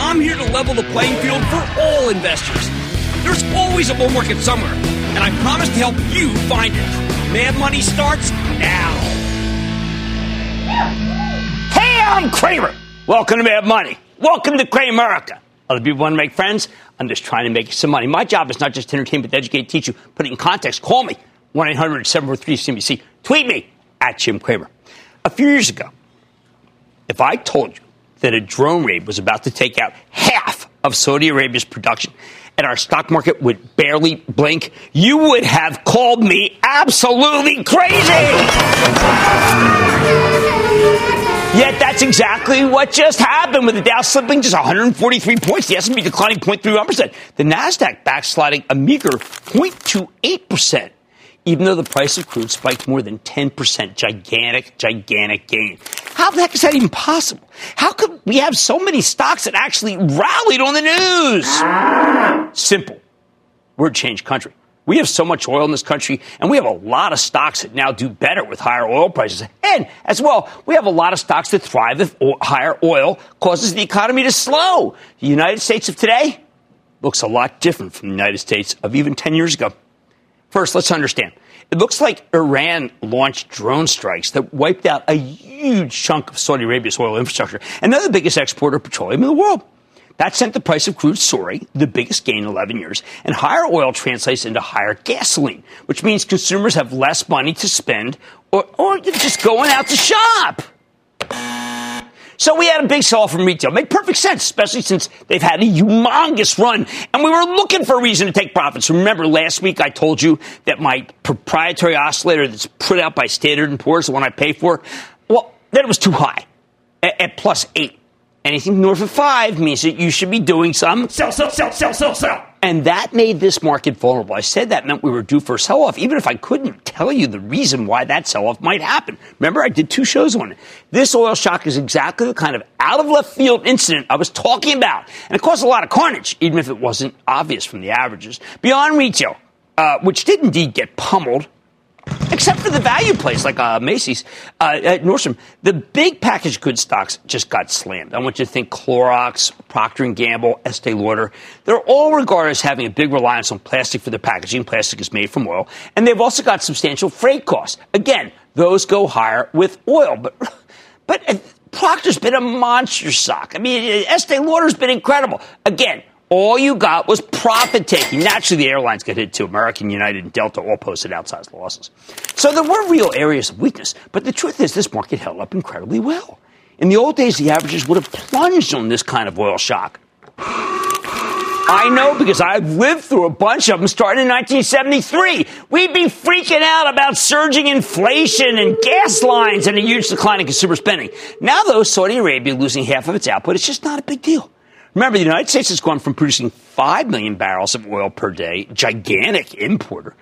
I'm here to level the playing field for all investors. There's always a bull market somewhere, and I promise to help you find it. Mad Money starts now. Hey, I'm Cramer. Welcome to Mad Money. Welcome to Cramerica. Other people want to make friends. I'm just trying to make some money. My job is not just to entertain, but to educate, teach you, put it in context. Call me, 1 800 743 CNBC. Tweet me at Jim Cramer. A few years ago, if I told you that a drone raid was about to take out half of Saudi Arabia's production. And our stock market would barely blink, you would have called me absolutely crazy. Yet that's exactly what just happened with the Dow slipping just 143 points, the S&P declining 0.31%, the Nasdaq backsliding a meager 0.28% even though the price of crude spiked more than 10%. Gigantic, gigantic gain. How the heck is that even possible? How could we have so many stocks that actually rallied on the news? Simple. We're a changed country. We have so much oil in this country, and we have a lot of stocks that now do better with higher oil prices. And as well, we have a lot of stocks that thrive if higher oil causes the economy to slow. The United States of today looks a lot different from the United States of even 10 years ago. First, let's understand. It looks like Iran launched drone strikes that wiped out a huge chunk of Saudi Arabia's oil infrastructure, the biggest exporter of petroleum in the world. That sent the price of crude soaring, the biggest gain in 11 years, and higher oil translates into higher gasoline, which means consumers have less money to spend or, or just going out to shop. So we had a big sell from retail. Made perfect sense, especially since they've had a humongous run. And we were looking for a reason to take profits. Remember last week I told you that my proprietary oscillator that's put out by Standard & Poor's, the one I pay for, well, that it was too high at, at plus eight. Anything north of five means that you should be doing some sell, sell, sell, sell, sell, sell. And that made this market vulnerable. I said that meant we were due for a sell off, even if I couldn't tell you the reason why that sell off might happen. Remember, I did two shows on it. This oil shock is exactly the kind of out of left field incident I was talking about. And it caused a lot of carnage, even if it wasn't obvious from the averages. Beyond retail, uh, which did indeed get pummeled, except for the value plays like uh, Macy's, uh, at Nordstrom. The big packaged goods stocks just got slammed. I want you to think Clorox, Procter and Gamble, Estee Lauder. They're all regarded as having a big reliance on plastic for their packaging. Plastic is made from oil, and they've also got substantial freight costs. Again, those go higher with oil, but but. Uh, Procter's been a monster stock. I mean, Estee Lauder's been incredible. Again, all you got was profit taking. Naturally, the airlines get hit too. American, United, and Delta all posted outsized losses. So there were real areas of weakness. But the truth is, this market held up incredibly well. In the old days, the averages would have plunged on this kind of oil shock. I know because I've lived through a bunch of them starting in 1973. We'd be freaking out about surging inflation and gas lines and a huge decline in consumer spending. Now, though, Saudi Arabia losing half of its output, it's just not a big deal. Remember, the United States has gone from producing 5 million barrels of oil per day, gigantic importer,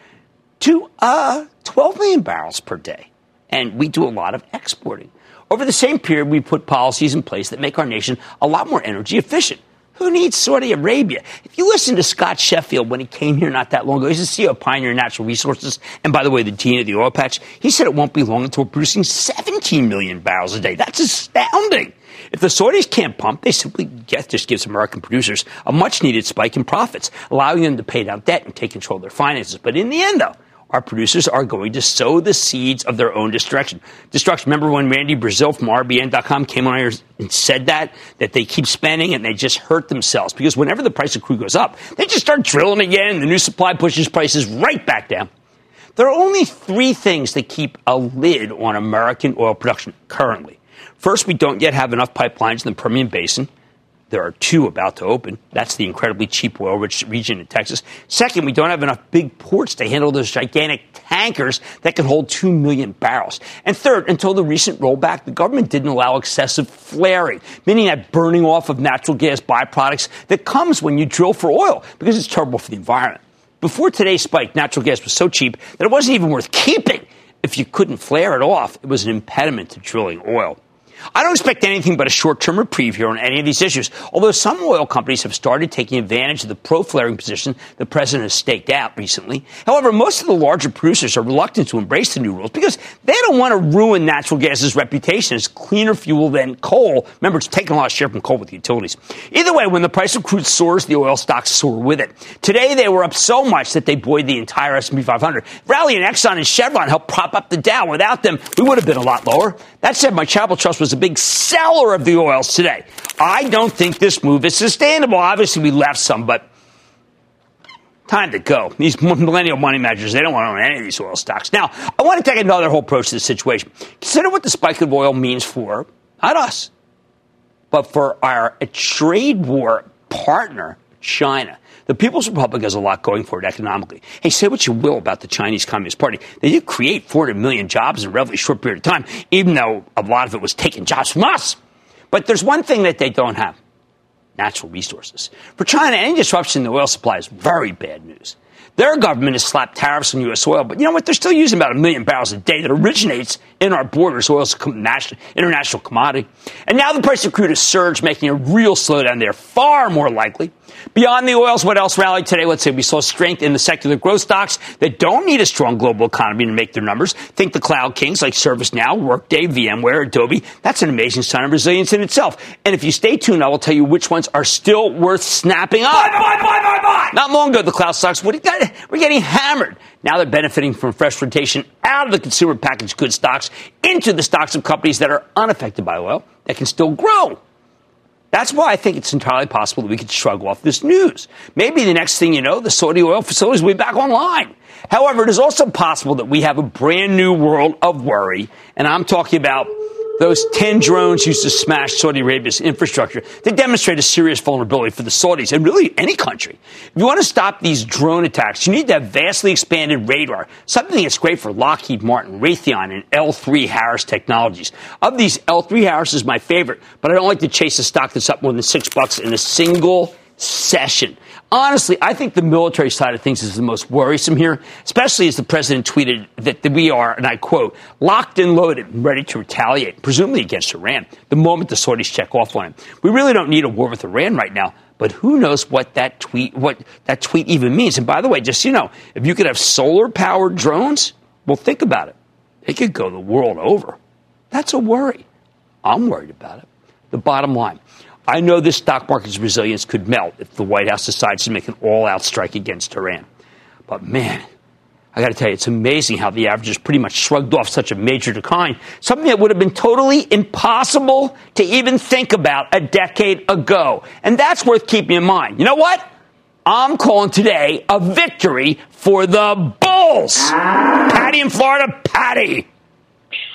to uh, 12 million barrels per day. And we do a lot of exporting. Over the same period, we put policies in place that make our nation a lot more energy efficient. Who needs Saudi Arabia? If you listen to Scott Sheffield when he came here not that long ago, he's the CEO of Pioneer Natural Resources, and by the way, the dean of the oil patch, he said it won't be long until we're producing 17 million barrels a day. That's astounding. If the Saudis can't pump, they simply get, just gives American producers a much needed spike in profits, allowing them to pay down debt and take control of their finances. But in the end, though, our producers are going to sow the seeds of their own destruction. Destruction. Remember when Randy Braziel from RBN.com came on here and said that? That they keep spending and they just hurt themselves because whenever the price of crude goes up, they just start drilling again. And the new supply pushes prices right back down. There are only three things that keep a lid on American oil production currently. First, we don't yet have enough pipelines in the Permian Basin. There are two about to open. That's the incredibly cheap oil rich region in Texas. Second, we don't have enough big ports to handle those gigantic tankers that can hold 2 million barrels. And third, until the recent rollback, the government didn't allow excessive flaring, meaning that burning off of natural gas byproducts that comes when you drill for oil because it's terrible for the environment. Before today's spike, natural gas was so cheap that it wasn't even worth keeping. If you couldn't flare it off, it was an impediment to drilling oil. I don't expect anything but a short term reprieve here on any of these issues, although some oil companies have started taking advantage of the pro flaring position the president has staked out recently. However, most of the larger producers are reluctant to embrace the new rules because they don't want to ruin natural gas's reputation as cleaner fuel than coal. Remember, it's taking a lot of share from coal with the utilities. Either way, when the price of crude soars, the oil stocks soar with it. Today, they were up so much that they buoyed the entire S&P 500. Rally and Exxon and Chevron helped prop up the Dow. Without them, we would have been a lot lower. That said, my Charitable Trust was a big seller of the oils today. I don't think this move is sustainable. Obviously, we left some, but time to go. These millennial money managers, they don't want to own any of these oil stocks. Now, I want to take another whole approach to the situation. Consider what the spike of oil means for not us, but for our trade war partner, China. The People's Republic has a lot going for it economically. Hey, say what you will about the Chinese Communist Party. They did create 400 million jobs in a relatively short period of time, even though a lot of it was taking jobs from us. But there's one thing that they don't have natural resources. For China, any disruption in the oil supply is very bad news. Their government has slapped tariffs on U.S. oil, but you know what? They're still using about a million barrels a day that originates in our borders. Oil is an international commodity. And now the price of crude has surged, making a real slowdown there far more likely. Beyond the oils, what else rallied today? Let's say we saw strength in the secular growth stocks that don't need a strong global economy to make their numbers. Think the cloud kings like ServiceNow, Workday, VMware, Adobe. That's an amazing sign of resilience in itself. And if you stay tuned, I will tell you which ones are still worth snapping up. Buy, buy, buy, buy, buy. Not long ago, the cloud stocks were getting hammered. Now they're benefiting from fresh rotation out of the consumer packaged goods stocks into the stocks of companies that are unaffected by oil that can still grow. That's why I think it's entirely possible that we could shrug off this news. Maybe the next thing you know, the Saudi oil facilities will be back online. However, it is also possible that we have a brand new world of worry, and I'm talking about those 10 drones used to smash Saudi Arabia's infrastructure. They demonstrate a serious vulnerability for the Saudis and really any country. If you want to stop these drone attacks, you need to have vastly expanded radar, something that's great for Lockheed Martin, Raytheon, and L3 Harris Technologies. Of these, L3 Harris is my favorite, but I don't like to chase a stock that's up more than six bucks in a single session. Honestly, I think the military side of things is the most worrisome here, especially as the president tweeted that we are, and I quote, locked and loaded, ready to retaliate, presumably against Iran, the moment the Saudis check off on him. We really don't need a war with Iran right now, but who knows what that tweet, what that tweet even means. And by the way, just so you know, if you could have solar powered drones, well, think about it. They could go the world over. That's a worry. I'm worried about it. The bottom line I know this stock market's resilience could melt if the White House decides to make an all out strike against Iran. But man, I got to tell you, it's amazing how the averages pretty much shrugged off such a major decline, something that would have been totally impossible to even think about a decade ago. And that's worth keeping in mind. You know what? I'm calling today a victory for the Bulls. Patty in Florida, Patty.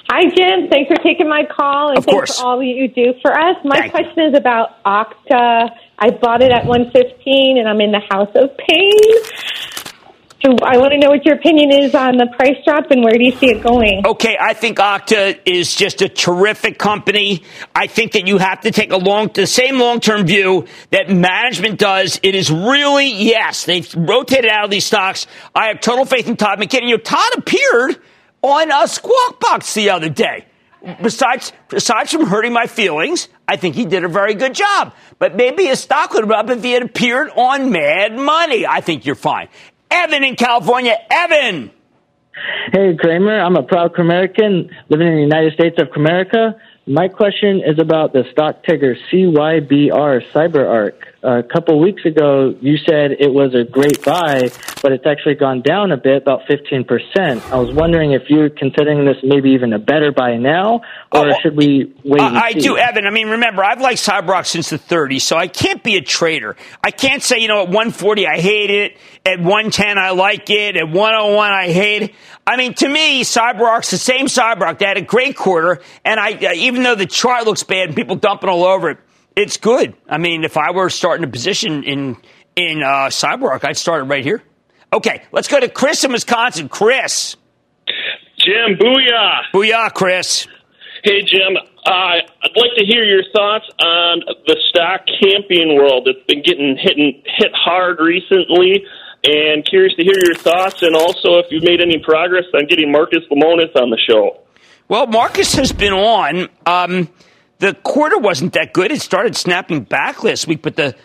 Hi, Jim. Thanks for taking my call and of thanks course. for all you do for us. My Thank question you. is about Okta. I bought it at 115 and I'm in the house of pain. So I want to know what your opinion is on the price drop and where do you see it going? Okay, I think Okta is just a terrific company. I think that you have to take a long, the same long-term view that management does. It is really, yes, they've rotated out of these stocks. I have total faith in Todd McKinnon. You know, Todd appeared on a squawk box the other day. besides, besides from hurting my feelings, I think he did a very good job. But maybe his stock would have up if he had appeared on Mad Money. I think you're fine. Evan in California. Evan. Hey, Cramer. I'm a proud American living in the United States of America. My question is about the stock ticker CYBR CyberArk. A couple weeks ago, you said it was a great buy, but it's actually gone down a bit, about 15%. I was wondering if you're considering this maybe even a better buy now, or oh, should we wait? I do, Evan. I mean, remember, I've liked CyberArk since the 30s, so I can't be a trader. I can't say, you know, at 140 I hate it, at 110 I like it, at 101 I hate it. I mean, to me, CyberArk's the same CyberArk. They had a great quarter, and I, uh, even though the chart looks bad and people dumping all over it, it's good. I mean, if I were starting a position in in uh, CyberArk, I'd start it right here. Okay, let's go to Chris in Wisconsin. Chris. Jim, booyah. Booyah, Chris. Hey, Jim. Uh, I'd like to hear your thoughts on the stock camping world. It's been getting hit, hit hard recently, and curious to hear your thoughts, and also if you've made any progress on getting Marcus Lemonis on the show. Well, Marcus has been on. Um, the quarter wasn't that good. It started snapping back last week, but the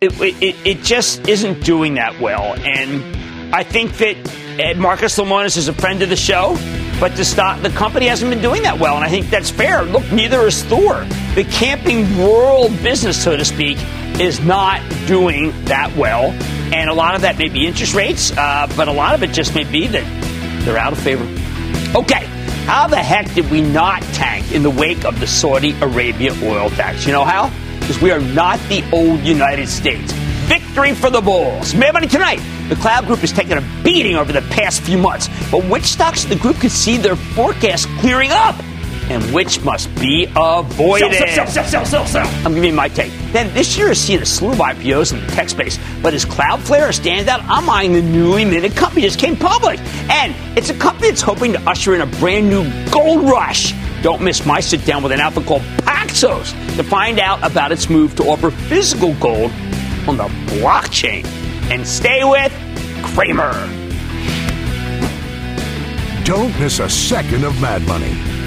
it, it, it just isn't doing that well. And I think that Ed Marcus Lemonis is a friend of the show, but the stock, the company hasn't been doing that well, and I think that's fair. Look, neither is Thor. The camping world business, so to speak, is not doing that well, and a lot of that may be interest rates, uh, but a lot of it just may be that they're out of favor. Okay. How the heck did we not tank in the wake of the Saudi Arabia oil tax? You know how? Because we are not the old United States. Victory for the Bulls. Mad Money tonight. The Cloud Group has taken a beating over the past few months, but which stocks the group could see their forecast clearing up? And which must be avoided. Sell, sell, sell, sell, sell, I'm giving you my take. Then this year has seen a slew of IPOs in the tech space, but as Cloudflare stands out, I'm eyeing the newly minted company just came public. And it's a company that's hoping to usher in a brand new gold rush. Don't miss my sit down with an outfit called Paxos to find out about its move to offer physical gold on the blockchain. And stay with Cramer. Don't miss a second of Mad Money.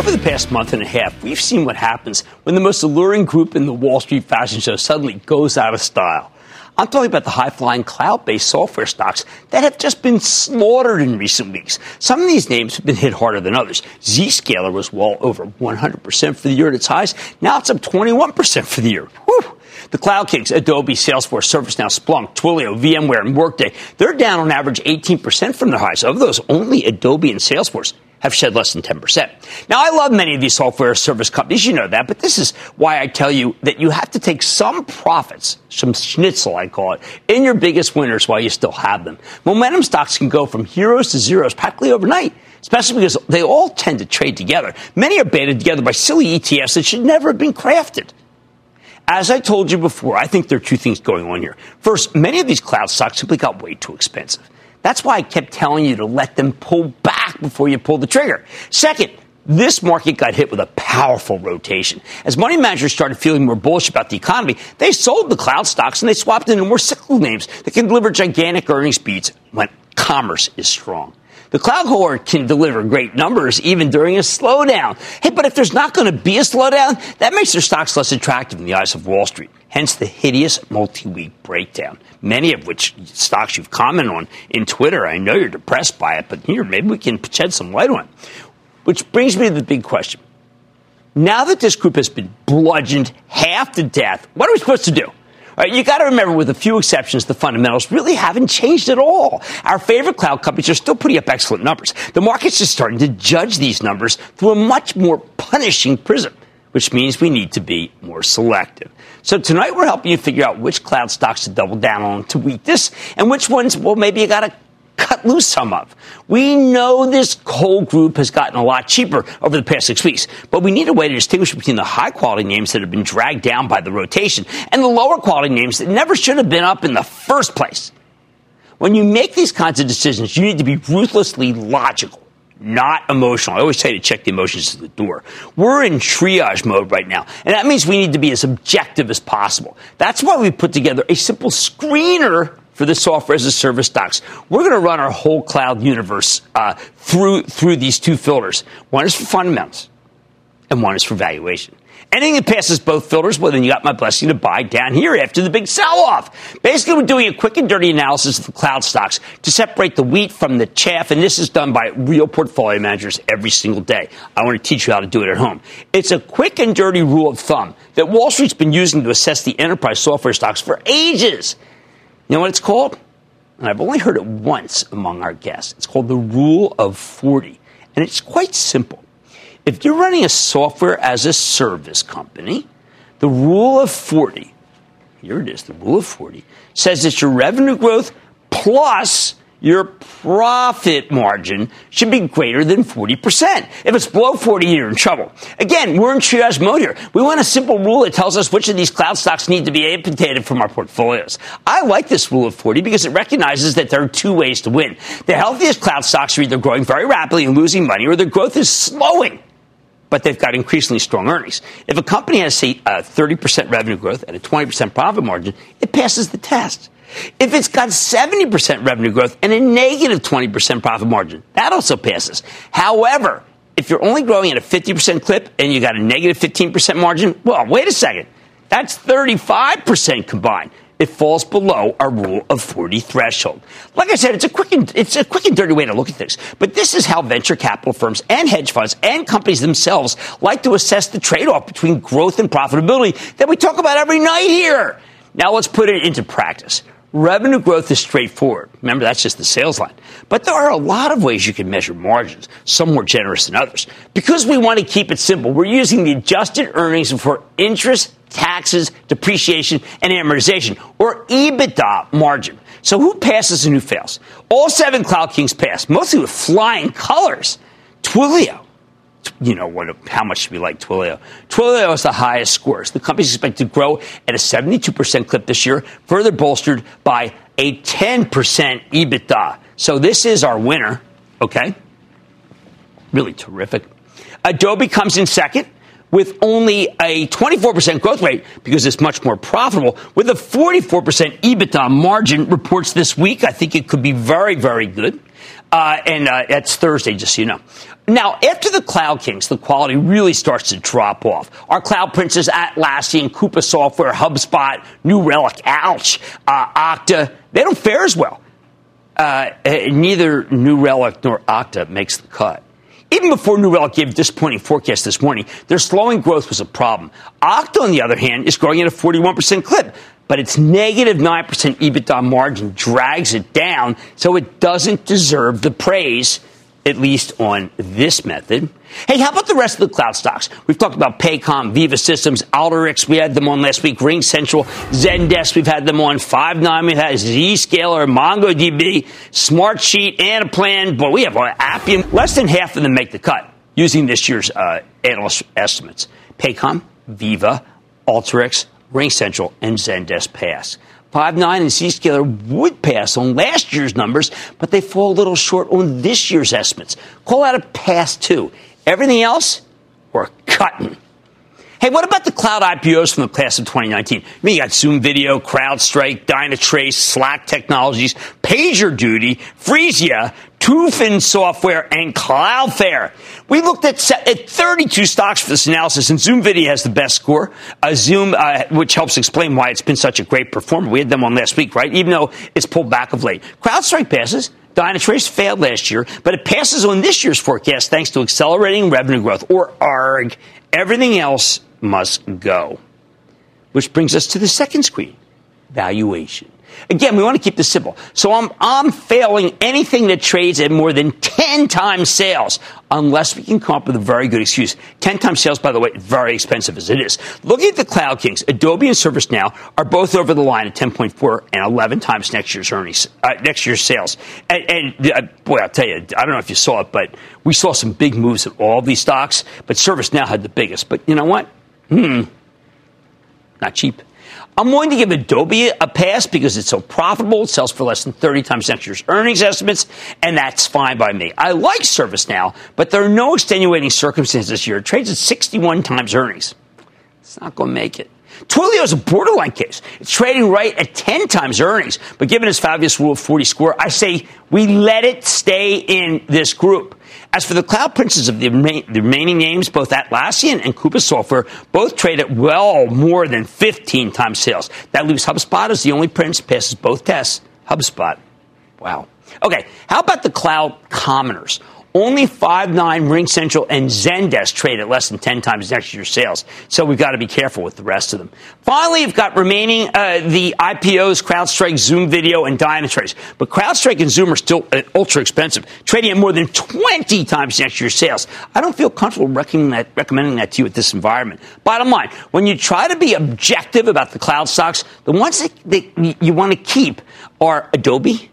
Over the past month and a half, we've seen what happens when the most alluring group in the Wall Street fashion show suddenly goes out of style. I'm talking about the high flying cloud based software stocks that have just been slaughtered in recent weeks. Some of these names have been hit harder than others. Zscaler was well over 100% for the year at its highs. Now it's up 21% for the year. Whew. The Cloud Kings, Adobe, Salesforce, ServiceNow, Splunk, Twilio, VMware, and Workday, they're down on average 18% from their highs. Of those, only Adobe and Salesforce have shed less than 10%. Now, I love many of these software service companies. You know that, but this is why I tell you that you have to take some profits, some schnitzel, I call it, in your biggest winners while you still have them. Momentum stocks can go from heroes to zeros practically overnight especially because they all tend to trade together. Many are banded together by silly ETFs that should never have been crafted. As I told you before, I think there are two things going on here. First, many of these cloud stocks simply got way too expensive. That's why I kept telling you to let them pull back before you pull the trigger. Second, this market got hit with a powerful rotation. As money managers started feeling more bullish about the economy, they sold the cloud stocks and they swapped into more cyclical names that can deliver gigantic earnings beats when commerce is strong. The cloud cohort can deliver great numbers even during a slowdown. Hey, but if there's not going to be a slowdown, that makes their stocks less attractive in the eyes of Wall Street. Hence the hideous multi-week breakdown. Many of which stocks you've commented on in Twitter. I know you're depressed by it, but here, maybe we can shed some light on it. Which brings me to the big question. Now that this group has been bludgeoned half to death, what are we supposed to do? Right, you got to remember, with a few exceptions, the fundamentals really haven't changed at all. Our favorite cloud companies are still putting up excellent numbers. The market's just starting to judge these numbers through a much more punishing prism, which means we need to be more selective. So tonight we're helping you figure out which cloud stocks to double down on to weak this and which ones, well, maybe you got to cut loose some of. We know this whole group has gotten a lot cheaper over the past six weeks, but we need a way to distinguish between the high quality names that have been dragged down by the rotation and the lower quality names that never should have been up in the first place. When you make these kinds of decisions, you need to be ruthlessly logical not emotional. I always you to check the emotions at the door. We're in triage mode right now, and that means we need to be as objective as possible. That's why we put together a simple screener for the software as a service stocks. We're going to run our whole cloud universe uh, through through these two filters. One is for fundamentals, and one is for valuation. Anything that passes both filters, well, then you got my blessing to buy down here after the big sell off. Basically, we're doing a quick and dirty analysis of the cloud stocks to separate the wheat from the chaff, and this is done by real portfolio managers every single day. I want to teach you how to do it at home. It's a quick and dirty rule of thumb that Wall Street's been using to assess the enterprise software stocks for ages. You know what it's called? And I've only heard it once among our guests. It's called the Rule of 40. And it's quite simple. If you're running a software as a service company, the Rule of 40, here it is, the Rule of 40, says that your revenue growth plus your profit margin should be greater than 40%. If it's below 40, you're in trouble. Again, we're in triage mode here. We want a simple rule that tells us which of these cloud stocks need to be amputated from our portfolios. I like this rule of 40 because it recognizes that there are two ways to win. The healthiest cloud stocks are either growing very rapidly and losing money or their growth is slowing but they've got increasingly strong earnings. If a company has, say, a 30% revenue growth and a 20% profit margin, it passes the test. If it's got 70% revenue growth and a negative 20% profit margin, that also passes. However, if you're only growing at a 50% clip and you got a negative 15% margin, well, wait a second. That's 35% combined. It falls below our rule of 40 threshold. Like I said, it's a quick and, it's a quick and dirty way to look at things. But this is how venture capital firms and hedge funds and companies themselves like to assess the trade-off between growth and profitability that we talk about every night here. Now let's put it into practice. Revenue growth is straightforward. Remember, that's just the sales line. But there are a lot of ways you can measure margins, some more generous than others. Because we want to keep it simple, we're using the adjusted earnings for interest, taxes, depreciation, and amortization, or EBITDA margin. So who passes and who fails? All seven Cloud Kings pass, mostly with flying colors. Twilio, you know, what, how much we like Twilio? Twilio is the highest scores. The company is expected to grow at a 72% clip this year, further bolstered by a 10% EBITDA. So this is our winner, okay? Really terrific. Adobe comes in second with only a 24% growth rate because it's much more profitable with a 44% EBITDA margin reports this week. I think it could be very, very good. Uh, and uh, Thursday, just so you know. Now, after the Cloud Kings, the quality really starts to drop off. Our Cloud Princes, Atlassian, Coupa Software, HubSpot, New Relic, ouch, uh, Okta, they don't fare as well. Uh, neither New Relic nor Okta makes the cut. Even before New Relic gave disappointing forecast this morning, their slowing growth was a problem. Okta, on the other hand, is growing at a 41% clip, but its negative 9% EBITDA margin drags it down, so it doesn't deserve the praise at least on this method. Hey, how about the rest of the cloud stocks? We've talked about Paycom, Veeva Systems, Alteryx. We had them on last week. Ring Central, Zendesk. We've had them on Five9. We've had Zscaler, MongoDB, Smartsheet, Anaplan. But we have Appian. Less than half of them make the cut using this year's uh, analyst estimates. Paycom, Veeva, Alteryx, Ring Central, and Zendesk pass. Five9 and Zscaler would pass on last year's numbers, but they fall a little short on this year's estimates. Call out a pass too. Everything else, we're cutting. Hey, what about the cloud IPOs from the class of 2019? I mean, you got Zoom Video, CrowdStrike, Dynatrace, Slack Technologies, PagerDuty, Phreesia, Tufin Software, and Cloudflare. We looked at, at 32 stocks for this analysis, and Zoom Video has the best score. Uh, Zoom, uh, which helps explain why it's been such a great performer. We had them on last week, right? Even though it's pulled back of late. CrowdStrike passes. Dynatrace failed last year, but it passes on this year's forecast thanks to accelerating revenue growth, or ARG. Everything else must go. Which brings us to the second screen valuation. Again, we want to keep this simple. So I'm, I'm failing anything that trades at more than 10 times sales, unless we can come up with a very good excuse. 10 times sales, by the way, very expensive as it is. Looking at the Cloud Kings, Adobe and ServiceNow are both over the line at 10.4 and 11 times next year's earnings, uh, next year's sales. And, and uh, boy, I'll tell you, I don't know if you saw it, but we saw some big moves in all these stocks, but ServiceNow had the biggest. But you know what? Hmm. Not cheap. I'm willing to give Adobe a pass because it's so profitable. It sells for less than 30 times next year's earnings estimates, and that's fine by me. I like ServiceNow, but there are no extenuating circumstances this year. It trades at 61 times earnings. It's not going to make it. Twilio is a borderline case. It's trading right at 10 times earnings. But given its fabulous rule of 40 score, I say we let it stay in this group. As for the cloud princes of the, the remaining names, both Atlassian and Coupa Software both trade at well more than 15 times sales. That leaves HubSpot as the only prince passes both tests. HubSpot. Wow. Okay, how about the cloud commoners? Only Five9, Ring Central, and Zendesk trade at less than 10 times next year's sales. So we've got to be careful with the rest of them. Finally, you've got remaining uh, the IPOs, CrowdStrike, Zoom Video, and Dynatrace. But CrowdStrike and Zoom are still uh, ultra expensive, trading at more than 20 times next year's sales. I don't feel comfortable recommending that, recommending that to you at this environment. Bottom line, when you try to be objective about the cloud stocks, the ones that, that you want to keep are Adobe,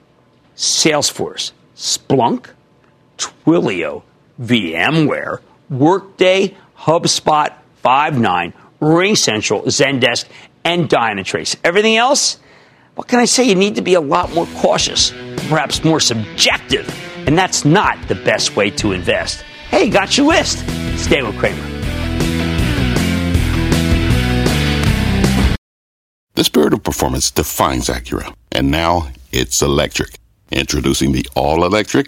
Salesforce, Splunk, Twilio, VMware, Workday, HubSpot, Five9, Ring Central, Zendesk, and Dynatrace. Everything else, what can I say? You need to be a lot more cautious, perhaps more subjective, and that's not the best way to invest. Hey, got your list. Stay with Cramer. The spirit of performance defines Acura, and now it's electric. Introducing the all electric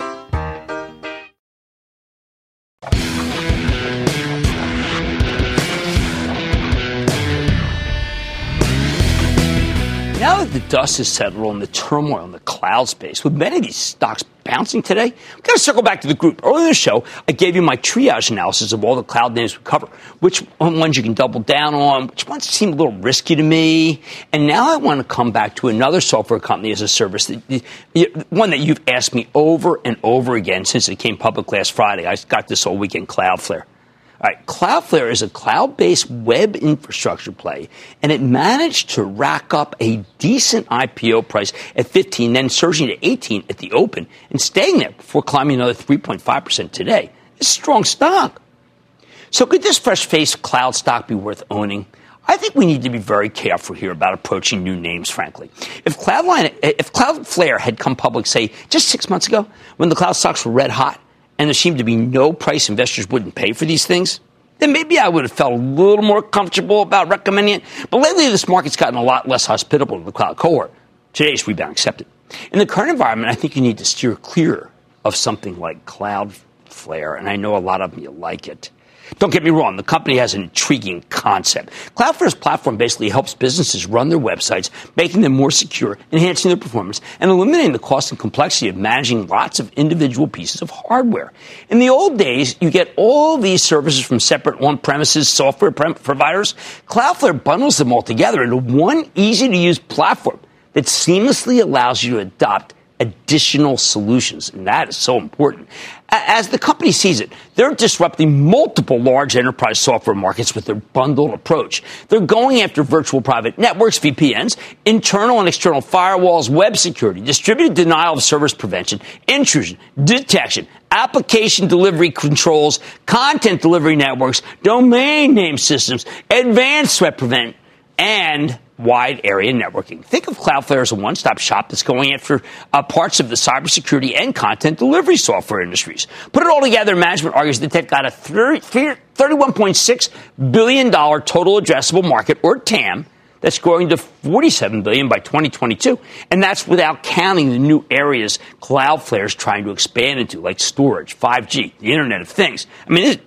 Now that the dust has settled on the turmoil in the cloud space, with many of these stocks bouncing today, I'm going to circle back to the group. Earlier in the show, I gave you my triage analysis of all the cloud names we cover, which ones you can double down on, which ones seem a little risky to me. And now I want to come back to another software company as a service, one that you've asked me over and over again since it came public last Friday. I got this all weekend, Cloudflare. All right, Cloudflare is a cloud based web infrastructure play, and it managed to rack up a decent IPO price at 15, then surging to 18 at the open and staying there before climbing another 3.5% today. It's a strong stock. So, could this fresh faced cloud stock be worth owning? I think we need to be very careful here about approaching new names, frankly. If Cloudline, if Cloudflare had come public, say, just six months ago, when the cloud stocks were red hot, and there seemed to be no price investors wouldn't pay for these things, then maybe I would have felt a little more comfortable about recommending it. But lately, this market's gotten a lot less hospitable to the cloud cohort. Today's rebound accepted. In the current environment, I think you need to steer clear of something like Cloudflare, and I know a lot of you like it. Don't get me wrong, the company has an intriguing concept. Cloudflare's platform basically helps businesses run their websites, making them more secure, enhancing their performance, and eliminating the cost and complexity of managing lots of individual pieces of hardware. In the old days, you get all these services from separate on premises software providers. Cloudflare bundles them all together into one easy to use platform that seamlessly allows you to adopt additional solutions. And that is so important. As the company sees it, they're disrupting multiple large enterprise software markets with their bundled approach. They're going after virtual private networks, VPNs, internal and external firewalls, web security, distributed denial of service prevention, intrusion, detection, application delivery controls, content delivery networks, domain name systems, advanced threat prevent, and wide area networking. Think of Cloudflare as a one stop shop that's going after uh, parts of the cybersecurity and content delivery software industries. Put it all together, management argues that they've got a $31.6 billion total addressable market, or TAM, that's growing to 47 billion by 2022 and that's without counting the new areas cloudflare is trying to expand into like storage 5g the internet of things i mean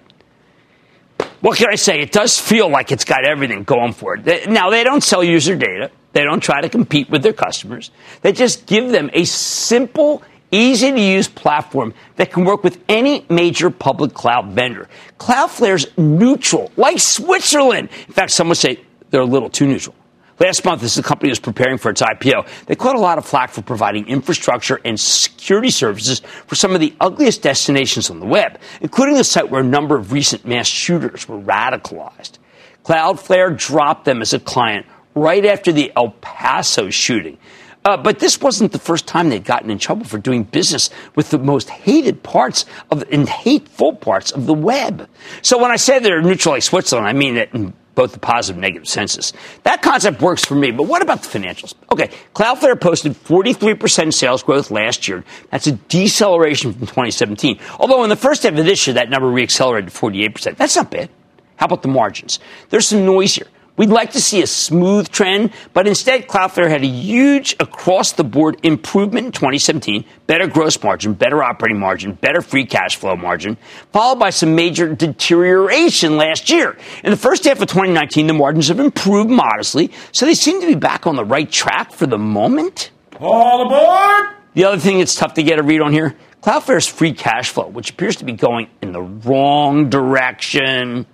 what can I say? It does feel like it's got everything going for it. Now, they don't sell user data. They don't try to compete with their customers. They just give them a simple, easy to use platform that can work with any major public cloud vendor. Cloudflare's neutral, like Switzerland. In fact, some would say they're a little too neutral. Last month, as the company was preparing for its IPO, they caught a lot of flack for providing infrastructure and security services for some of the ugliest destinations on the web, including the site where a number of recent mass shooters were radicalized. Cloudflare dropped them as a client right after the El Paso shooting. Uh, but this wasn't the first time they'd gotten in trouble for doing business with the most hated parts of and hateful parts of the web. So when I say they're neutral like Switzerland, I mean in both the positive and negative senses. That concept works for me, but what about the financials? Okay, Cloudflare posted 43% sales growth last year. That's a deceleration from 2017. Although in the first half of this year, that number reaccelerated to 48%. That's not bad. How about the margins? There's some noise here. We'd like to see a smooth trend, but instead, Cloudflare had a huge across the board improvement in 2017, better gross margin, better operating margin, better free cash flow margin, followed by some major deterioration last year. In the first half of 2019, the margins have improved modestly, so they seem to be back on the right track for the moment. All aboard! The other thing that's tough to get a read on here Cloudflare's free cash flow, which appears to be going in the wrong direction.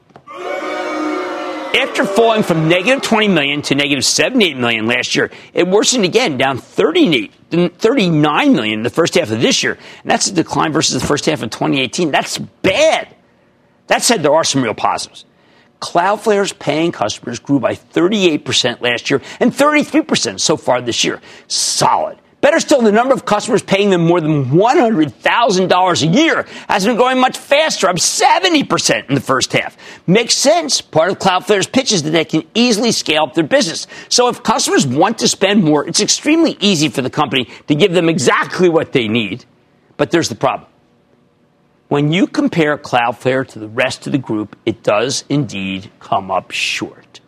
After falling from negative 20 million to negative 78 million last year, it worsened again, down 38, 39 million in the first half of this year. And that's a decline versus the first half of 2018. That's bad. That said, there are some real positives. Cloudflare's paying customers grew by 38% last year and 33% so far this year. Solid. Better still, the number of customers paying them more than $100,000 a year has been growing much faster, up 70% in the first half. Makes sense. Part of Cloudflare's pitch is that they can easily scale up their business. So if customers want to spend more, it's extremely easy for the company to give them exactly what they need. But there's the problem. When you compare Cloudflare to the rest of the group, it does indeed come up short.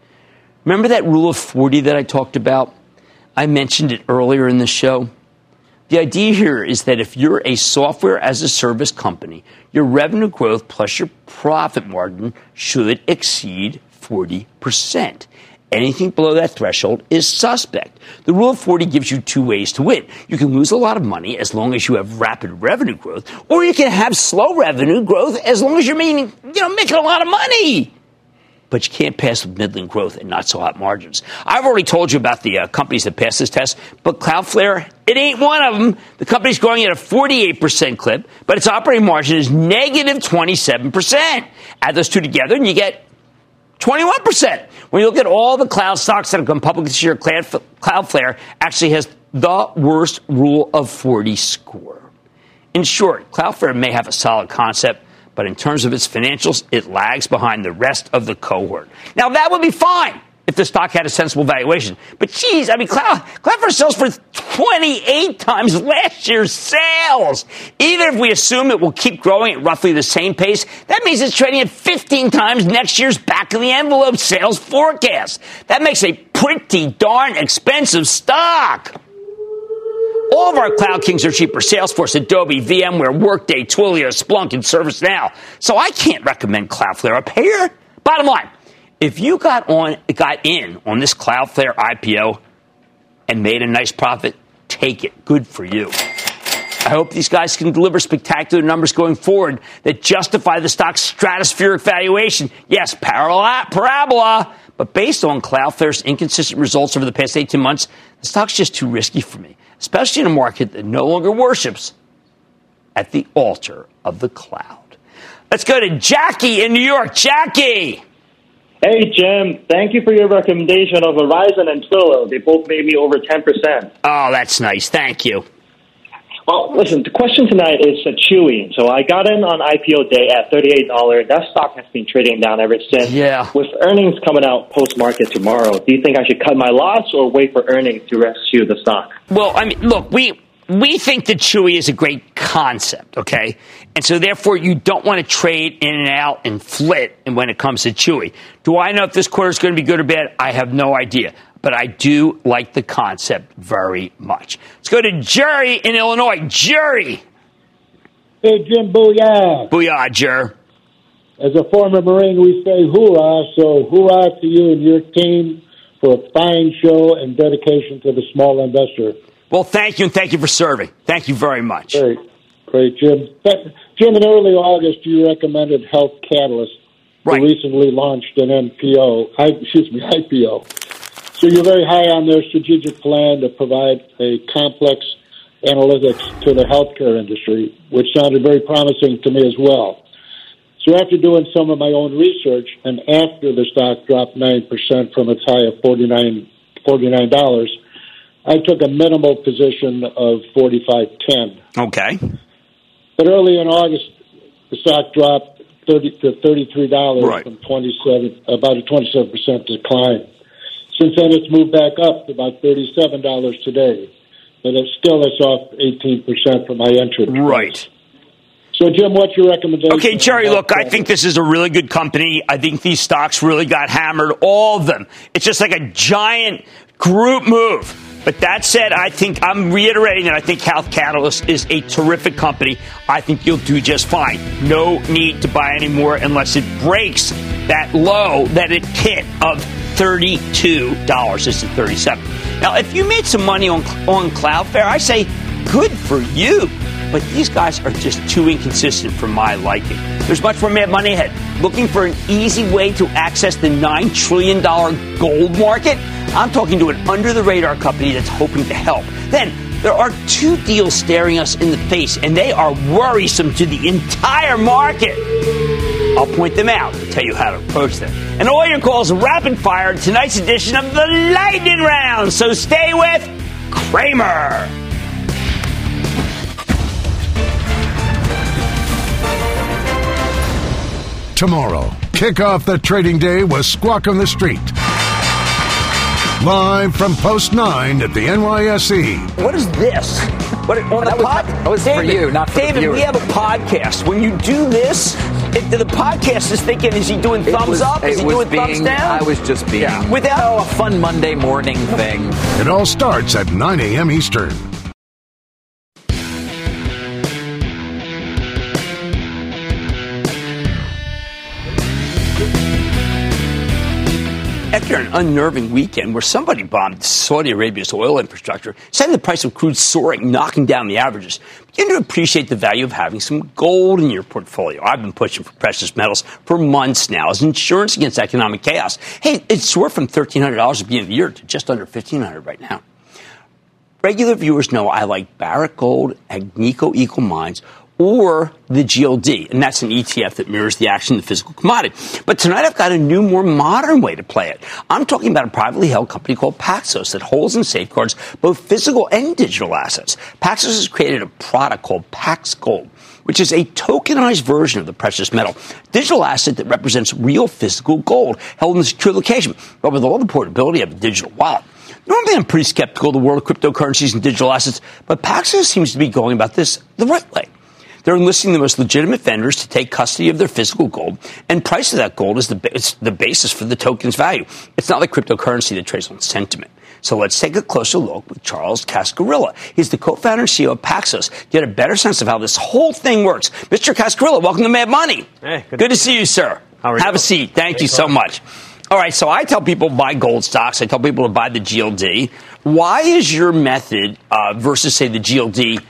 Remember that rule of 40 that I talked about? I mentioned it earlier in the show. The idea here is that if you're a software as a service company, your revenue growth plus your profit margin should exceed 40%. Anything below that threshold is suspect. The rule of 40 gives you two ways to win. You can lose a lot of money as long as you have rapid revenue growth, or you can have slow revenue growth as long as you're making, you know, making a lot of money but you can't pass with middling growth and not so hot margins. I've already told you about the uh, companies that pass this test, but Cloudflare, it ain't one of them. The company's growing at a 48% clip, but its operating margin is negative 27%. Add those two together and you get 21%. When you look at all the cloud stocks that have come public this year, Cloudflare actually has the worst rule of 40 score. In short, Cloudflare may have a solid concept, but in terms of its financials, it lags behind the rest of the cohort. Now, that would be fine if the stock had a sensible valuation. But geez, I mean, Cloud, Cloudflare sells for 28 times last year's sales. Even if we assume it will keep growing at roughly the same pace, that means it's trading at 15 times next year's back of the envelope sales forecast. That makes a pretty darn expensive stock. All of our cloud kings are cheaper. Salesforce, Adobe, VMware, Workday, Twilio, Splunk, and ServiceNow. So I can't recommend Cloudflare up here. Bottom line, if you got on, got in on this Cloudflare IPO and made a nice profit, take it. Good for you. I hope these guys can deliver spectacular numbers going forward that justify the stock's stratospheric valuation. Yes, parabola, parabola. But based on Cloudflare's inconsistent results over the past 18 months, the stock's just too risky for me especially in a market that no longer worships at the altar of the cloud. Let's go to Jackie in New York. Jackie! Hey, Jim. Thank you for your recommendation of Verizon and Twilio. They both made me over 10%. Oh, that's nice. Thank you. Well, listen, the question tonight is Chewy. So I got in on IPO day at $38. That stock has been trading down ever since. Yeah. With earnings coming out post market tomorrow, do you think I should cut my loss or wait for earnings to rescue the stock? Well, I mean, look, we we think that Chewy is a great concept, okay? And so therefore you don't want to trade in and out and flit when it comes to Chewy. Do I know if this quarter is going to be good or bad? I have no idea but I do like the concept very much. Let's go to Jerry in Illinois. Jerry. Hey, Jim, booyah. Booyah, Jer. As a former Marine, we say hoorah, so hoorah to you and your team for a fine show and dedication to the small investor. Well, thank you, and thank you for serving. Thank you very much. Great. Great, Jim. Jim, in early August, you recommended Health Catalyst, right. who recently launched an NPO, I, excuse me, IPO. So you're very high on their strategic plan to provide a complex analytics to the healthcare industry, which sounded very promising to me as well. So after doing some of my own research and after the stock dropped 9% from its high of $49, $49 I took a minimal position of 45.10. Okay. But early in August, the stock dropped 30 to $33 right. from 27, about a 27% decline. Since then, it's moved back up to about thirty-seven dollars today, but it's still it's off eighteen percent from my entry. Right. So, Jim, what's your recommendation? Okay, Jerry, look, I think this is a really good company. I think these stocks really got hammered, all of them. It's just like a giant group move. But that said, I think I'm reiterating that I think Health Catalyst is a terrific company. I think you'll do just fine. No need to buy any more unless it breaks that low that it hit of $32. This is 37 Now, if you made some money on, on Cloudflare, I say good for you. But these guys are just too inconsistent for my liking. There's much more mad money ahead. Looking for an easy way to access the $9 trillion gold market? I'm talking to an under the radar company that's hoping to help. Then, there are two deals staring us in the face, and they are worrisome to the entire market. I'll point them out and tell you how to approach them. And all your calls rapid fire tonight's edition of the Lightning Round. So stay with Cramer. Tomorrow, kick off the trading day with Squawk on the Street. Live from Post 9 at the NYSE. What is this? What, on that the was, pod, oh, that was David, for you, not for David, the we have a podcast. When you do this, it, the podcast is thinking, is he doing thumbs was, up? Is he doing being, thumbs down? I was just being yeah. without oh, a fun Monday morning thing. It all starts at 9 a.m. Eastern. After an unnerving weekend where somebody bombed Saudi Arabia's oil infrastructure, sending the price of crude soaring, knocking down the averages, begin to appreciate the value of having some gold in your portfolio. I've been pushing for precious metals for months now as insurance against economic chaos. Hey, it's soared from $1,300 at the beginning of the year to just under $1,500 right now. Regular viewers know I like Barrick Gold, Agnico Eagle Mines, or the GLD, and that's an ETF that mirrors the action of the physical commodity. But tonight I've got a new, more modern way to play it. I'm talking about a privately held company called Paxos that holds and safeguards both physical and digital assets. Paxos has created a product called Pax Gold which is a tokenized version of the precious metal, digital asset that represents real physical gold held in a secure location, but with all the portability of a digital wallet. Normally, I'm pretty skeptical of the world of cryptocurrencies and digital assets, but Paxos seems to be going about this the right way. They're enlisting the most legitimate vendors to take custody of their physical gold, and price of that gold is the, the basis for the token's value. It's not like cryptocurrency that trades on sentiment. So let's take a closer look with Charles Cascarilla. He's the co-founder and CEO of Paxos. Get a better sense of how this whole thing works. Mr. Cascarilla, welcome to Mad Money. Hey, good, good to see you, sir. Have you? a seat. Thank you so much. All right, so I tell people to buy gold stocks. I tell people to buy the GLD. Why is your method uh, versus, say, the GLD,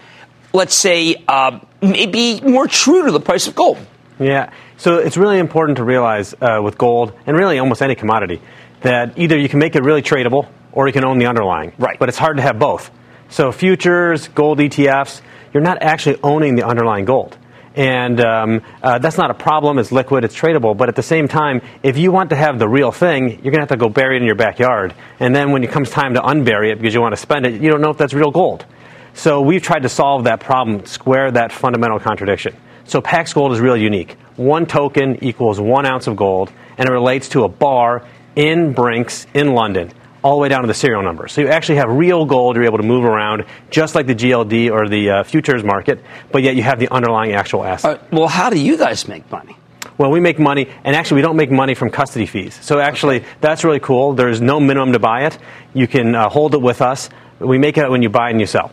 let's say, uh, maybe more true to the price of gold? Yeah, so it's really important to realize uh, with gold and really almost any commodity that either you can make it really tradable or you can own the underlying. Right. But it's hard to have both. So futures, gold ETFs, you're not actually owning the underlying gold. And um, uh, that's not a problem. It's liquid, it's tradable. But at the same time, if you want to have the real thing, you're going to have to go bury it in your backyard. And then when it comes time to unbury it because you want to spend it, you don't know if that's real gold. So we've tried to solve that problem, square that fundamental contradiction. So Pax Gold is really unique. One token equals one ounce of gold, and it relates to a bar in Brinks in London all the way down to the serial number. So you actually have real gold you're able to move around, just like the GLD or the uh, futures market, but yet you have the underlying actual asset. Uh, well, how do you guys make money? Well, we make money, and actually, we don't make money from custody fees. So, actually, okay. that's really cool. There's no minimum to buy it. You can uh, hold it with us. We make it when you buy and you sell.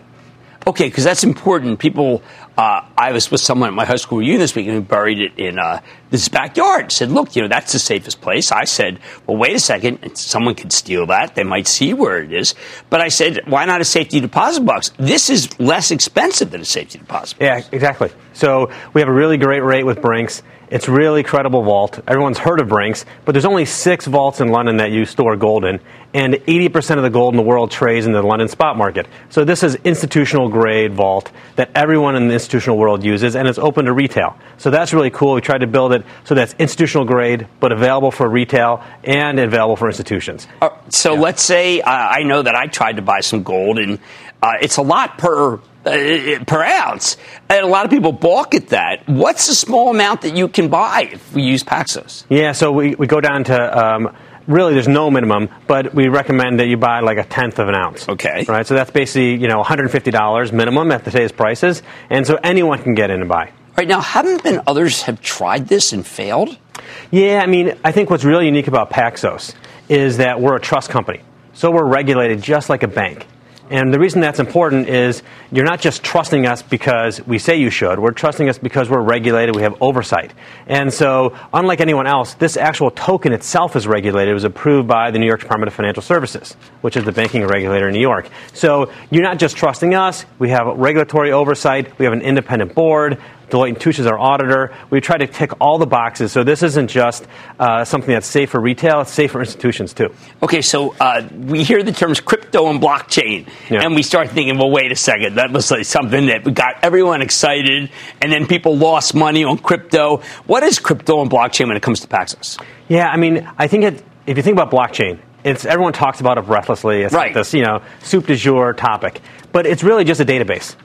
Okay, because that's important. People, uh, I was with someone at my high school reunion this week and who buried it in uh, this backyard. Said, look, you know, that's the safest place. I said, well, wait a second. Someone could steal that. They might see where it is. But I said, why not a safety deposit box? This is less expensive than a safety deposit box. Yeah, exactly. So we have a really great rate with Brinks. It's really credible vault. Everyone's heard of Brinks, but there's only six vaults in London that you store gold in, and 80% of the gold in the world trades in the London spot market. So this is institutional grade vault that everyone in the institutional world uses, and it's open to retail. So that's really cool. We tried to build it so that's institutional grade, but available for retail and available for institutions. Uh, so yeah. let's say uh, I know that I tried to buy some gold, and uh, it's a lot per uh, per ounce. And a lot of people balk at that. What's the small amount that you can buy if we use Paxos? Yeah, so we, we go down to um, really there's no minimum, but we recommend that you buy like a tenth of an ounce. Okay. Right, so that's basically you know $150 minimum at today's prices, and so anyone can get in and buy. Right now, haven't been others have tried this and failed? Yeah, I mean, I think what's really unique about Paxos is that we're a trust company, so we're regulated just like a bank. And the reason that's important is you're not just trusting us because we say you should. We're trusting us because we're regulated, we have oversight. And so, unlike anyone else, this actual token itself is regulated. It was approved by the New York Department of Financial Services, which is the banking regulator in New York. So, you're not just trusting us, we have regulatory oversight, we have an independent board, Deloitte & Touche is our auditor. We try to tick all the boxes. So this isn't just uh, something that's safe for retail; it's safe for institutions too. Okay, so uh, we hear the terms crypto and blockchain, yeah. and we start thinking, well, wait a second, that was like something that got everyone excited, and then people lost money on crypto. What is crypto and blockchain when it comes to Paxos? Yeah, I mean, I think it, if you think about blockchain, it's everyone talks about it breathlessly. It's right. like this, you know, soup du jour topic, but it's really just a database.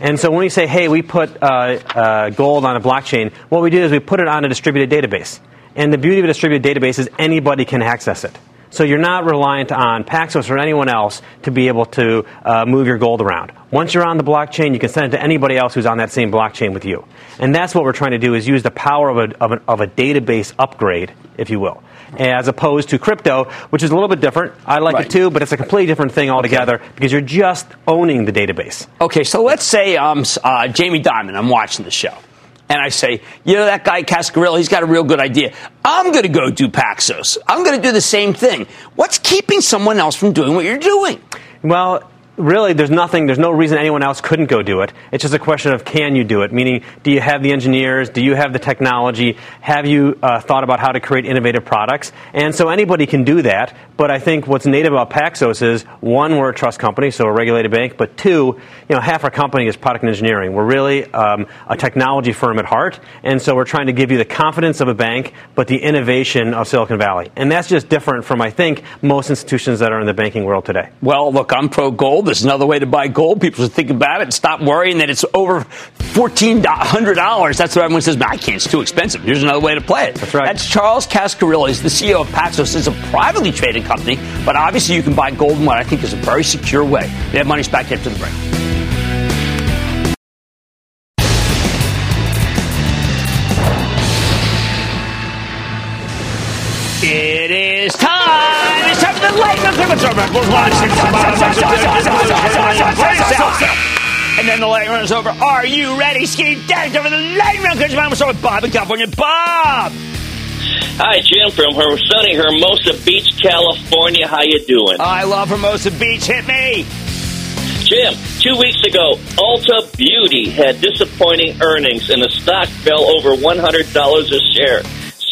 And so when we say, hey, we put uh, uh, gold on a blockchain, what we do is we put it on a distributed database. And the beauty of a distributed database is anybody can access it. So you're not reliant on Paxos or anyone else to be able to uh, move your gold around. Once you're on the blockchain, you can send it to anybody else who's on that same blockchain with you. And that's what we're trying to do is use the power of a, of, of a database upgrade, if you will, as opposed to crypto, which is a little bit different. I like Right. it too, but it's a completely different thing altogether because you're just owning the database. Okay, so let's say um, uh, Jamie Dimon, I'm watching the show, and I say, you know, that guy Cascarilla, he's got a real good idea. I'm going to go do Paxos. I'm going to do the same thing. What's keeping someone else from doing what you're doing? Well, really, there's nothing, there's no reason anyone else couldn't go do it. It's just a question of can you do it? Meaning, do you have the engineers? Do you have the technology? Have you uh, thought about how to create innovative products? And so anybody can do that. But I think what's native about Paxos is one, we're a trust company, so a regulated bank. But two, you know, half our company is product and engineering. We're really um, a technology firm at heart, and so we're trying to give you the confidence of a bank, but the innovation of Silicon Valley. And that's just different from I think most institutions that are in the banking world today. Well, look, I'm pro gold. There's another way to buy gold. People should think about it and stop worrying that it's over $1,400. That's what everyone says. "Man, I can't. It's too expensive. Here's another way to play it. That's right. That's Charles Cascarilla. He's the CEO of Paxos. It's a privately traded company, but obviously you can buy gold in what I think is a very secure way. We have money's back after the break. It is time. Time the And then the lightning round is over. Are you ready, Ski Daddy? over the lightning round. Because I'm with Bob in California. Bob. Hi, Jim from her sunny Hermosa Beach, California. How you doing? I love Hermosa Beach. Hit me. Jim, two weeks ago, Ulta Beauty had disappointing earnings and the stock fell over $100 a share.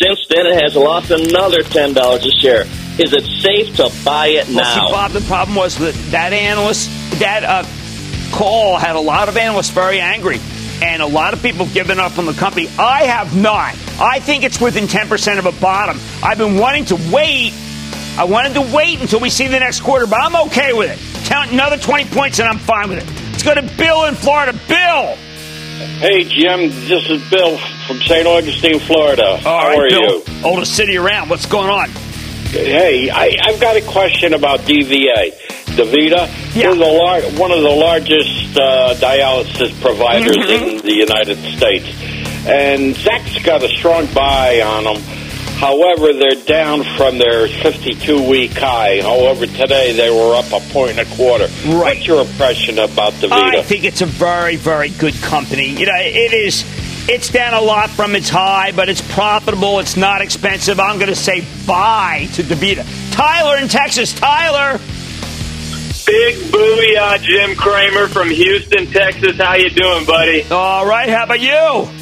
Since then, it has lost another $10 a share. Is it safe to buy it Well, see, now? Bob, the problem was that that analyst, that uh, call had a lot of analysts very angry. And a lot of people have given up on the company. I have not. I think it's within 10% of a bottom. I've been wanting to wait. I wanted to wait until we see the next quarter, but I'm okay with it. Count another 20 points and I'm fine with it. Let's go to Bill in Florida. Bill! Hey, Jim, this is Bill from St. Augustine, Florida. All How right, are Bill. you? Oldest city around. What's going on? Hey, I, I've got a question about DVA. DaVita, they're the lar- one of the largest uh, dialysis providers Mm-hmm. in the United States. And Zacks got a strong buy on them. However, they're down from their 52 week high. However, today they were up a point and a quarter. Right. What's your impression about DaVita? I think it's a very, very good company. You know, it is. It's down a lot from its high, but it's profitable. It's not expensive. I'm going to say buy to DaVita. Tyler in Texas. Tyler. Big booyah, Jim Cramer from Houston, Texas. How you doing, buddy? All right. How about you?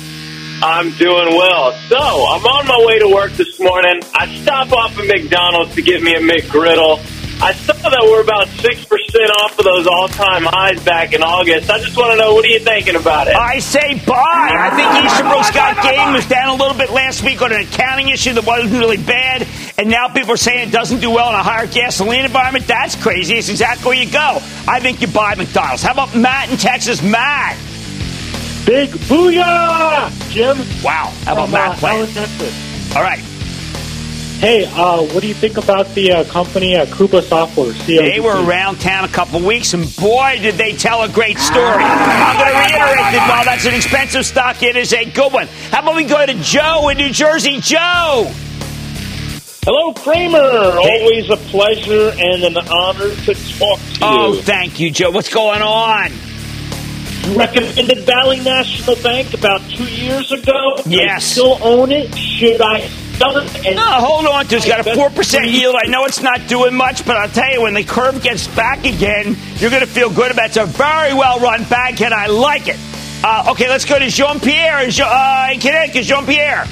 I'm doing well. So I'm on my way to work this morning. I stop off at McDonald's to get me a McGriddle. I saw that we're about six percent off of those all-time highs back in August. I just want to know what are you thinking about it? I say buy. I think Easterbrook Scott Game was down a little bit last week on an accounting issue that wasn't really bad, and now people are saying it doesn't do well in a higher gasoline environment. That's crazy. It's exactly where you go. I think you buy McDonald's. How about Matt in Texas? Matt. Big booyah, Jim. Wow. How about From, Matt uh, playing? Allen, Texas. All right. Hey, uh, what do you think about the uh, company uh, Coupa Software? CODC? They were around town a couple weeks, and boy, did they tell a great story. I'm going to reiterate that while that's an expensive stock, it is a good one. How about we go to Joe in New Jersey? Joe! Hello, Cramer. Always a pleasure and an honor to talk to you. Oh, thank you, Joe. What's going on? You recommended Valley National Bank about two years ago. Yes. I still own it. Should I sell it? And No, hold on to it. It's got a 4% yield. I know it's not doing much, but I'll tell you, when the curve gets back again, you're going to feel good about it. It's a very well run bank, and I like it. Uh, okay, let's go to Jean Pierre in Jo- uh, in Connecticut. Jean Pierre.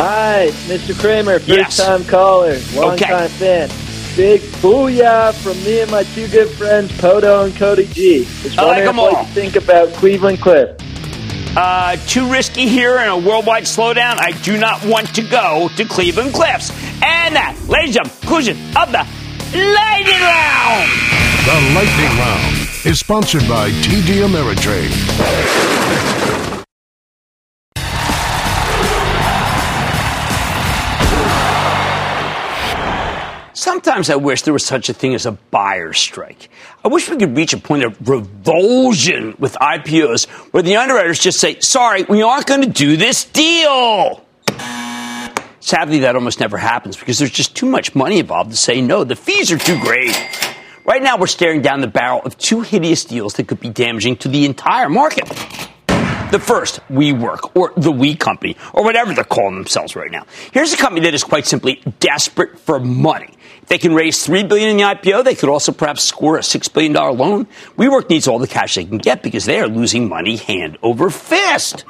Hi, Mr. Cramer, first Yes. time caller, long Okay. time fan. Big booyah from me and my two good friends, Poto and Cody G. Just I like wondering 'em what all. you think about Cleveland Cliff. Uh, too risky here in a worldwide slowdown. I do not want to go to Cleveland Cliffs. And that, ladies and gentlemen, conclusion of the Lightning Round. The Lightning Round is sponsored by TD Ameritrade. Sometimes I wish there was such a thing as a buyer's strike. I wish we could reach a point of revulsion with IPOs where the underwriters just say, sorry, we aren't going to do this deal. Sadly, that almost never happens because there's just too much money involved to say no. The fees are too great. Right now, we're staring down the barrel of two hideous deals that could be damaging to the entire market. The first, WeWork, or the We Company, or whatever they're calling themselves right now. Here's a company that is quite simply desperate for money. They can raise three billion in the IPO, they could also perhaps score a six billion dollar loan. WeWork needs all the cash they can get because they are losing money hand over fist.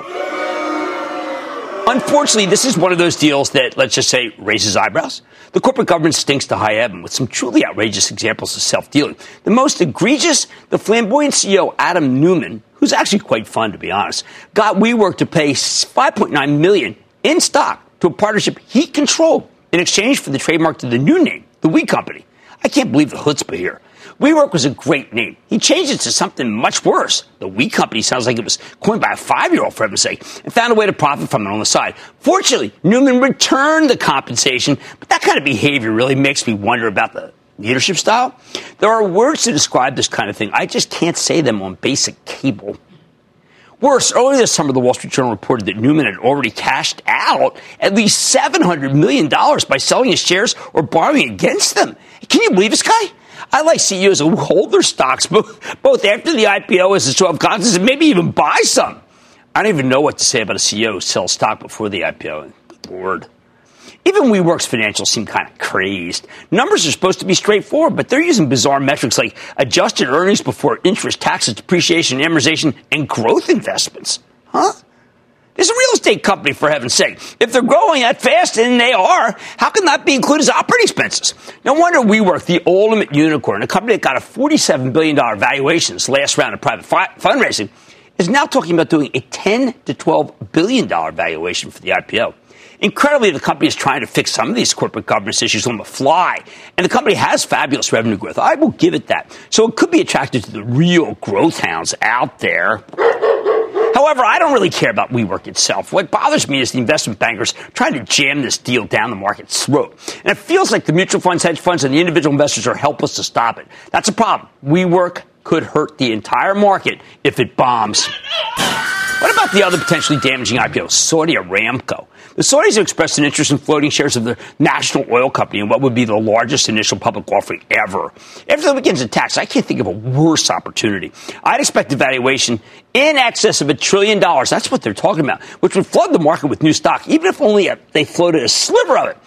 Unfortunately, this is one of those deals that, let's just say, raises eyebrows. The corporate governance stinks to high heaven with some truly outrageous examples of self dealing. The most egregious, the flamboyant CEO Adam Neumann, who's actually quite fun to be honest, got WeWork to pay 5.9 million in stock to a partnership he controlled in exchange for the trademark to the new name, the We Company. I can't believe the chutzpah here. WeWork was a great name. He changed it to something much worse. The We Company sounds like it was coined by a five-year-old, for heaven's sake, and found a way to profit from it on the side. Fortunately, Neumann returned the compensation, but that kind of behavior really makes me wonder about the leadership style. There are words to describe this kind of thing. I just can't say them on basic cable. Worse, earlier this summer, the Wall Street Journal reported that Neumann had already cashed out at least $700 million by selling his shares or borrowing against them. Can you believe this guy? I like CEOs who hold their stocks both, both after the IPO as a show of confidence and maybe even buy some. I don't even know what to say about a CEO who sells stock before the IPO. Good Lord. Even WeWork's financials seem kind of crazed. Numbers are supposed to be straightforward, but they're using bizarre metrics like adjusted earnings before interest, taxes, depreciation, amortization, and growth investments. Huh? It's a real estate company, for heaven's sake. If they're growing that fast, and they are, how can that be included as operating expenses? No wonder WeWork, the ultimate unicorn, a company that got a $47 billion valuation this last round of private fi- fundraising, is now talking about doing a 10 to $12 billion valuation for the IPO. Incredibly, the company is trying to fix some of these corporate governance issues on the fly, and the company has fabulous revenue growth. I will give it that. So it could be attractive to the real growth hounds out there. However, I don't really care about WeWork itself. What bothers me is the investment bankers trying to jam this deal down the market's throat. And it feels like the mutual funds, hedge funds, and the individual investors are helpless to stop it. That's a problem. WeWork could hurt the entire market if it bombs. What about the other potentially damaging IPO, Saudi Aramco? The Saudis have expressed an interest in floating shares of the national oil company in what would be the largest initial public offering ever. After the weekend's attacks, I can't think of a worse opportunity. I'd expect a valuation in excess of a trillion dollars. That's what they're talking about, which would flood the market with new stock, even if only a, they floated a sliver of it.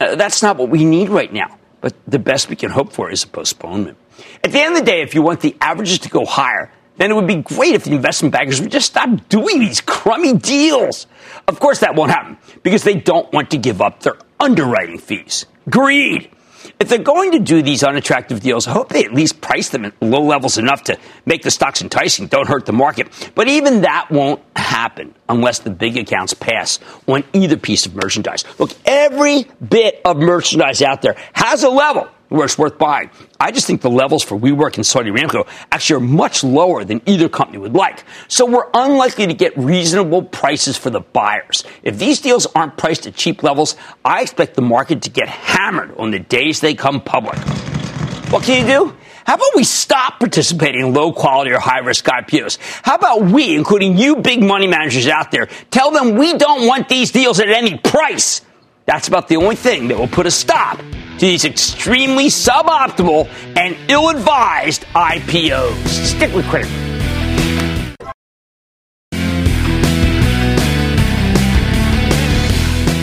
Uh, that's not what we need right now. But the best we can hope for is a postponement. At the end of the day, if you want the averages to go higher, then it would be great if the investment bankers would just stop doing these crummy deals. Of course, that won't happen because they don't want to give up their underwriting fees. Greed. If they're going to do these unattractive deals, I hope they at least price them at low levels enough to make the stocks enticing, don't hurt the market. But even that won't happen unless the big accounts pass on either piece of merchandise. Look, every bit of merchandise out there has a level where it's worth buying. I just think the levels for WeWork and Saudi Aramco actually are much lower than either company would like. So we're unlikely to get reasonable prices for the buyers. If these deals aren't priced at cheap levels, I expect the market to get hammered on the days they come public. What can you do? How about we stop participating in low quality or high risk IPOs? How about we, including you big money managers out there, tell them we don't want these deals at any price? That's about the only thing that will put a stop to these extremely suboptimal and ill advised IPOs. Stick with Cramer.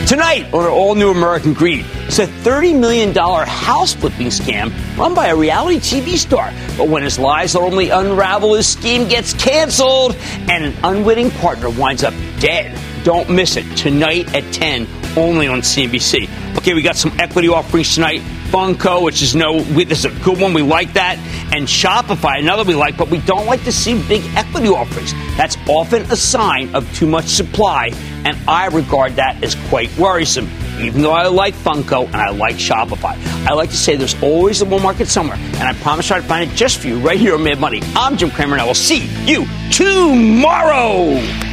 Tonight on our all new American Greed, it's a $30 million house flipping scam run by a reality TV star. But when his lies ultimately unravel, his scheme gets canceled and an unwitting partner winds up dead. Don't miss it tonight at 10 only on CNBC. Okay, we got some equity offerings tonight. Funko, which is no, this is a good one. We like that. And Shopify, another we like, but we don't like to see big equity offerings. That's often a sign of too much supply, and I regard that as quite worrisome. Even though I like Funko and I like Shopify, I like to say there's always a bull market somewhere, and I promise I'll find it just for you right here on Mad Money. I'm Jim Cramer, and I will see you tomorrow.